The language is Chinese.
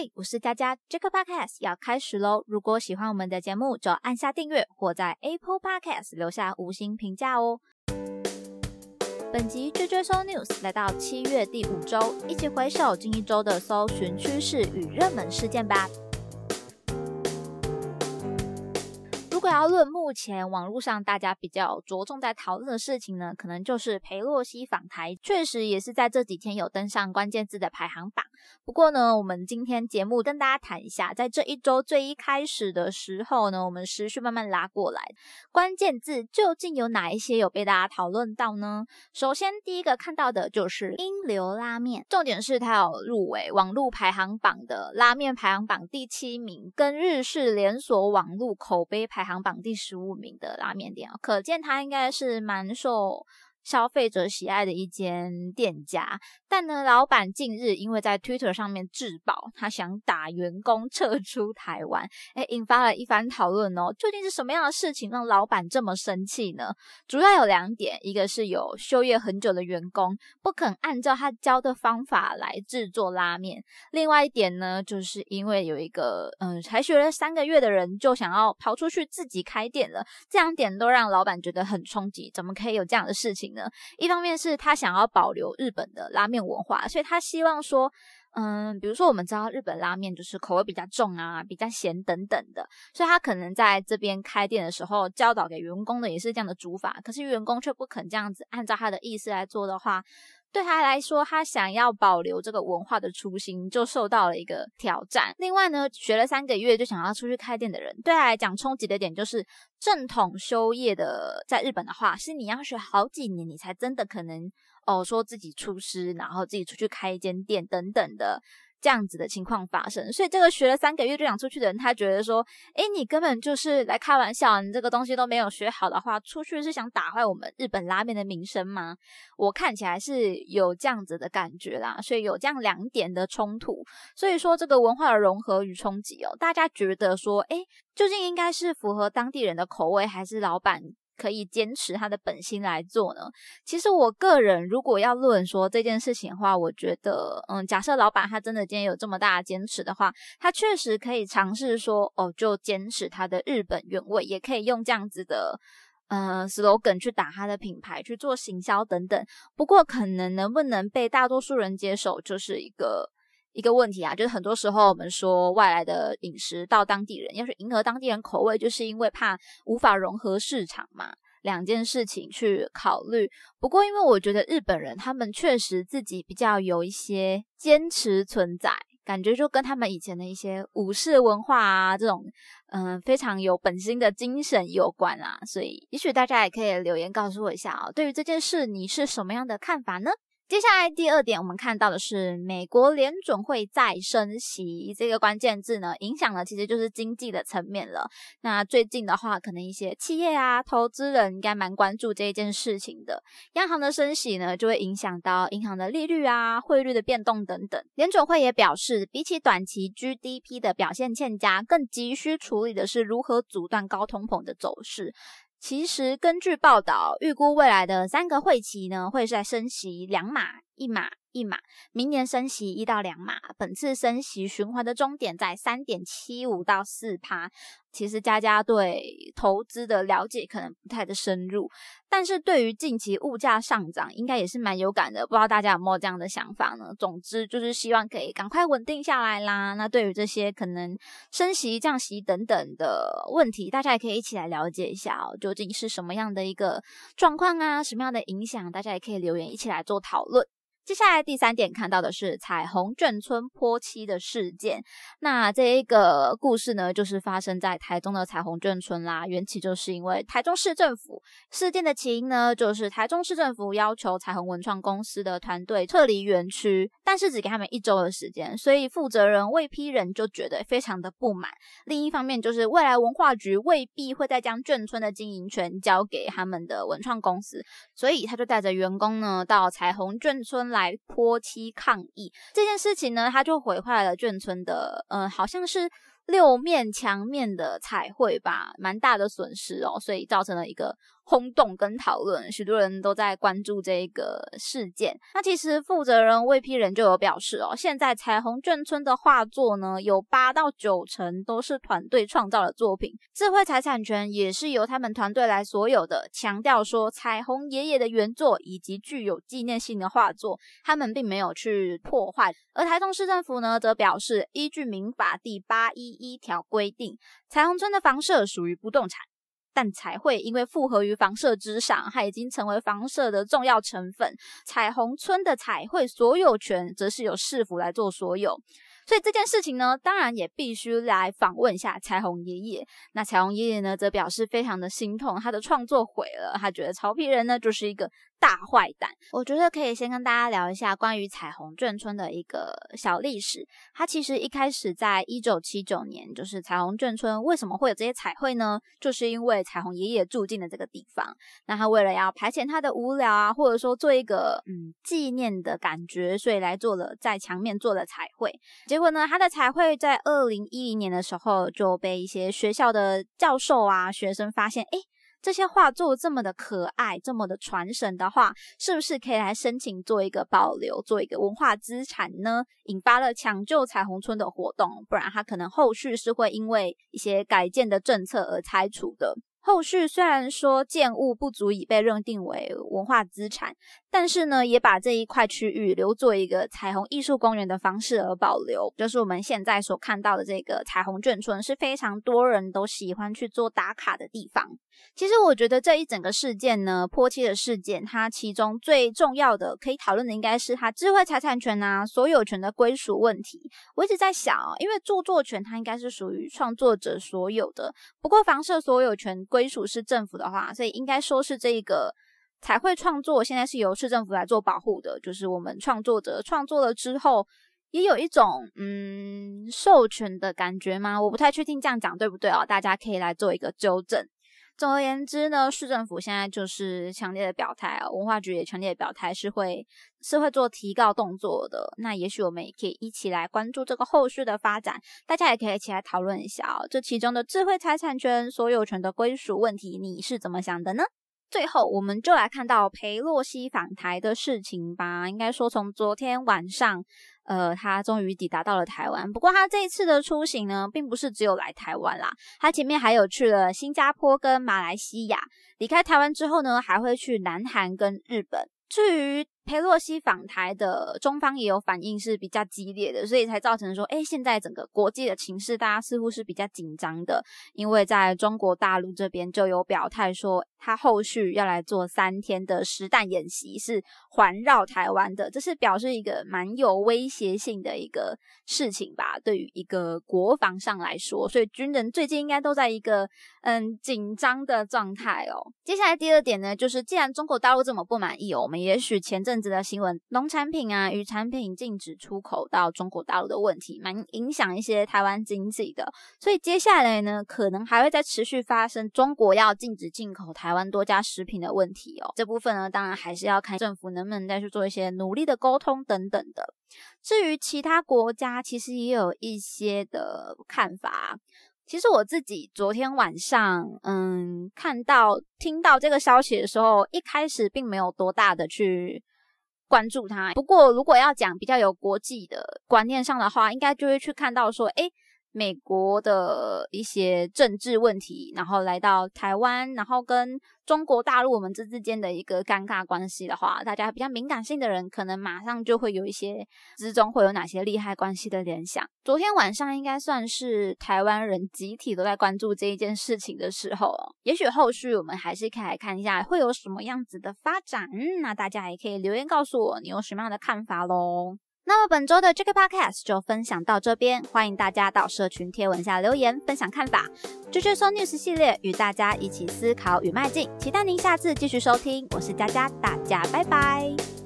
嘿，我是佳佳，Jack Podcast 要开始喽！如果喜欢我们的节目，就按下订阅或在 Apple Podcast 留下五星评价哦。本集追追搜 News 来到七月第五周，一起回首近一周的搜寻趋势与热门事件吧。如果要论目前网络上大家比较着重在讨论的事情呢，可能就是裴洛西访台，确实也是在这几天有登上关键字的排行榜。不过呢，我们今天节目跟大家谈一下，在这一周最一开始的时候呢，我们时序慢慢拉过来，关键字究竟有哪一些有被大家讨论到呢？首先第一个看到的就是英流拉面，重点是它有入围网络排行榜的拉面排行榜第七名，跟日式连锁网络口碑排。行榜第十五名的拉面店，可见它应该是蛮受。消费者喜爱的一间店家，但呢，老板近日因为在 Twitter 上面自曝，他想打员工撤出台湾，哎，引发了一番讨论哦。究竟是什么样的事情让老板这么生气呢？主要有两点，一个是有休业很久的员工不肯按照他教的方法来制作拉面，另外一点呢，就是因为有一个嗯才学了三个月的人就想要跑出去自己开店了，这两点都让老板觉得很冲击，怎么可以有这样的事情？一方面是他想要保留日本的拉面文化，所以他希望说，嗯，比如说我们知道日本拉面就是口味比较重啊，比较咸等等的，所以他可能在这边开店的时候教导给员工的也是这样的煮法，可是员工却不肯这样子按照他的意思来做的话。对他来说，他想要保留这个文化的初心，就受到了一个挑战。另外呢，学了三个月就想要出去开店的人，对他来讲冲击的点就是正统修业的，在日本的话，是你要学好几年，你才真的可能哦，说自己出师，然后自己出去开一间店等等的。这样子的情况发生，所以这个学了三个月就想出去的人，他觉得说，诶，你根本就是来开玩笑，你这个东西都没有学好的话，出去是想打坏我们日本拉面的名声吗？我看起来是有这样子的感觉啦，所以有这样两点的冲突，所以说这个文化的融合与冲击哦，大家觉得说，诶，究竟应该是符合当地人的口味，还是老板？可以坚持他的本心来做呢？其实我个人如果要论说这件事情的话，我觉得，嗯，假设老板他真的今天有这么大的坚持的话，他确实可以尝试说，哦，就坚持他的日本原味，也可以用这样子的，呃，slogan 去打他的品牌，去做行销等等。不过，可能能不能被大多数人接受，就是一个。一个问题啊，就是很多时候我们说外来的饮食到当地人，要是迎合当地人口味，就是因为怕无法融合市场嘛，两件事情去考虑。不过，因为我觉得日本人他们确实自己比较有一些坚持存在，感觉就跟他们以前的一些武士文化啊这种嗯非常有本心的精神有关啊，所以也许大家也可以留言告诉我一下啊，对于这件事你是什么样的看法呢？接下来第二点，我们看到的是美国联准会再升息这个关键字呢，影响了其实就是经济的层面了。那最近的话，可能一些企业啊、投资人应该蛮关注这一件事情的。央行的升息呢，就会影响到银行的利率啊、汇率的变动等等。联准会也表示，比起短期 GDP 的表现欠佳，更急需处理的是如何阻断高通膨的走势。其实，根据报道，预估未来的三个会期呢，会在升息两码。一码。一码，明年升息一到两码，本次升息循环的终点在三点七五到四趴。其实佳佳对投资的了解可能不太的深入，但是对于近期物价上涨，应该也是蛮有感的。不知道大家有没有这样的想法呢？总之就是希望可以赶快稳定下来啦。那对于这些可能升息、降息等等的问题，大家也可以一起来了解一下哦，究竟是什么样的一个状况啊？什么样的影响？大家也可以留言一起来做讨论。接下来第三点看到的是彩虹眷村泼漆的事件。那这一个故事呢，就是发生在台中的彩虹眷村啦。缘起就是因为台中市政府事件的起因呢，就是台中市政府要求彩虹文创公司的团队撤离园区，但是只给他们一周的时间，所以负责人未批人就觉得非常的不满。另一方面，就是未来文化局未必会再将眷村的经营权交给他们的文创公司，所以他就带着员工呢到彩虹眷村来。来泼漆抗议这件事情呢，他就毁坏了眷村的，嗯，好像是六面墙面的彩绘吧，蛮大的损失哦，所以造成了一个。轰动跟讨论，许多人都在关注这个事件。那其实负责人魏批人就有表示哦，现在彩虹眷村的画作呢，有八到九成都是团队创造的作品，智慧财产权也是由他们团队来所有的。强调说，彩虹爷爷的原作以及具有纪念性的画作，他们并没有去破坏。而台中市政府呢，则表示，依据民法第八一一条规定，彩虹村的房舍属于不动产。但彩绘因为复合于房舍之上，它已经成为房舍的重要成分。彩虹村的彩绘所有权则是由市府来做所有。所以这件事情呢，当然也必须来访问一下彩虹爷爷。那彩虹爷爷呢，则表示非常的心痛，他的创作毁了。他觉得曹丕人呢，就是一个大坏蛋。我觉得可以先跟大家聊一下关于彩虹眷村的一个小历史。它其实一开始在一九七九年，就是彩虹眷村为什么会有这些彩绘呢？就是因为彩虹爷爷住进了这个地方。那他为了要排遣他的无聊啊，或者说做一个嗯纪念的感觉，所以来做了在墙面做了彩绘。结果呢，他的彩绘在二零一零年的时候就被一些学校的教授啊、学生发现，哎，这些画作这么的可爱，这么的传神的话，是不是可以来申请做一个保留，做一个文化资产呢？引发了抢救彩虹村的活动，不然它可能后续是会因为一些改建的政策而拆除的。后续虽然说建物不足以被认定为文化资产，但是呢，也把这一块区域留作一个彩虹艺术公园的方式而保留。就是我们现在所看到的这个彩虹眷村，是非常多人都喜欢去做打卡的地方。其实我觉得这一整个事件呢，泼漆的事件，它其中最重要的可以讨论的，应该是它智慧财产权啊、所有权的归属问题。我一直在想啊，因为著作权它应该是属于创作者所有的，不过房舍所有权归属是政府的话，所以应该说是这个彩绘创作现在是由市政府来做保护的。就是我们创作者创作了之后，也有一种嗯授权的感觉吗？我不太确定这样讲对不对哦，大家可以来做一个纠正。总而言之呢，市政府现在就是强烈的表态啊，文化局也强烈的表态是会是会做提告动作的。那也许我们也可以一起来关注这个后续的发展，大家也可以一起来讨论一下哦，这其中的智慧财产权所有权的归属问题，你是怎么想的呢？最后，我们就来看到裴洛西访台的事情吧。应该说，从昨天晚上。呃，他终于抵达到了台湾。不过他这一次的出行呢，并不是只有来台湾啦，他前面还有去了新加坡跟马来西亚。离开台湾之后呢，还会去南韩跟日本。至于佩洛西访台的中方也有反应是比较激烈的，所以才造成说，哎，现在整个国际的情势，大家似乎是比较紧张的。因为在中国大陆这边就有表态说，他后续要来做三天的实弹演习，是环绕台湾的，这是表示一个蛮有威胁性的一个事情吧，对于一个国防上来说，所以军人最近应该都在一个嗯紧张的状态哦。接下来第二点呢，就是既然中国大陆这么不满意，我们也许前阵。子的新闻，农产品啊与产品禁止出口到中国大陆的问题，蛮影响一些台湾经济的。所以接下来呢，可能还会再持续发生中国要禁止进口台湾多家食品的问题哦。这部分呢，当然还是要看政府能不能再去做一些努力的沟通等等的。至于其他国家，其实也有一些的看法。其实我自己昨天晚上，嗯，看到听到这个消息的时候，一开始并没有多大的去。关注它。不过，如果要讲比较有国际的观念上的话，应该就会去看到说，哎。美国的一些政治问题，然后来到台湾，然后跟中国大陆我们这之间的一个尴尬关系的话，大家比较敏感性的人，可能马上就会有一些之中会有哪些利害关系的联想。昨天晚上应该算是台湾人集体都在关注这一件事情的时候，也许后续我们还是可以来看一下会有什么样子的发展。那大家也可以留言告诉我你有什么样的看法喽。那么本周的这个 podcast 就分享到这边，欢迎大家到社群贴文下留言分享看法。J.J. so news 系列与大家一起思考与迈进，期待您下次继续收听。我是佳佳，大家拜拜。